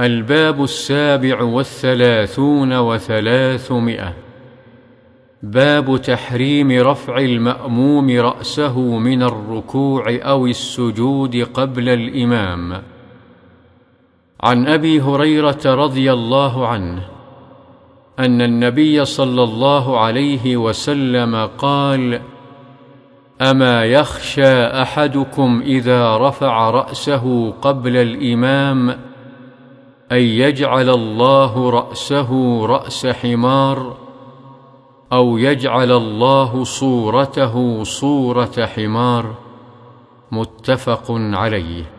الباب السابع والثلاثون وثلاثمائة. باب تحريم رفع المأموم رأسه من الركوع أو السجود قبل الإمام. عن أبي هريرة رضي الله عنه أن النبي صلى الله عليه وسلم قال أما يخشى أحدكم إذا رفع رأسه قبل الإمام أن يجعل الله رأسه رأس حمار أو يجعل الله صورته صورة حمار. متفق عليه.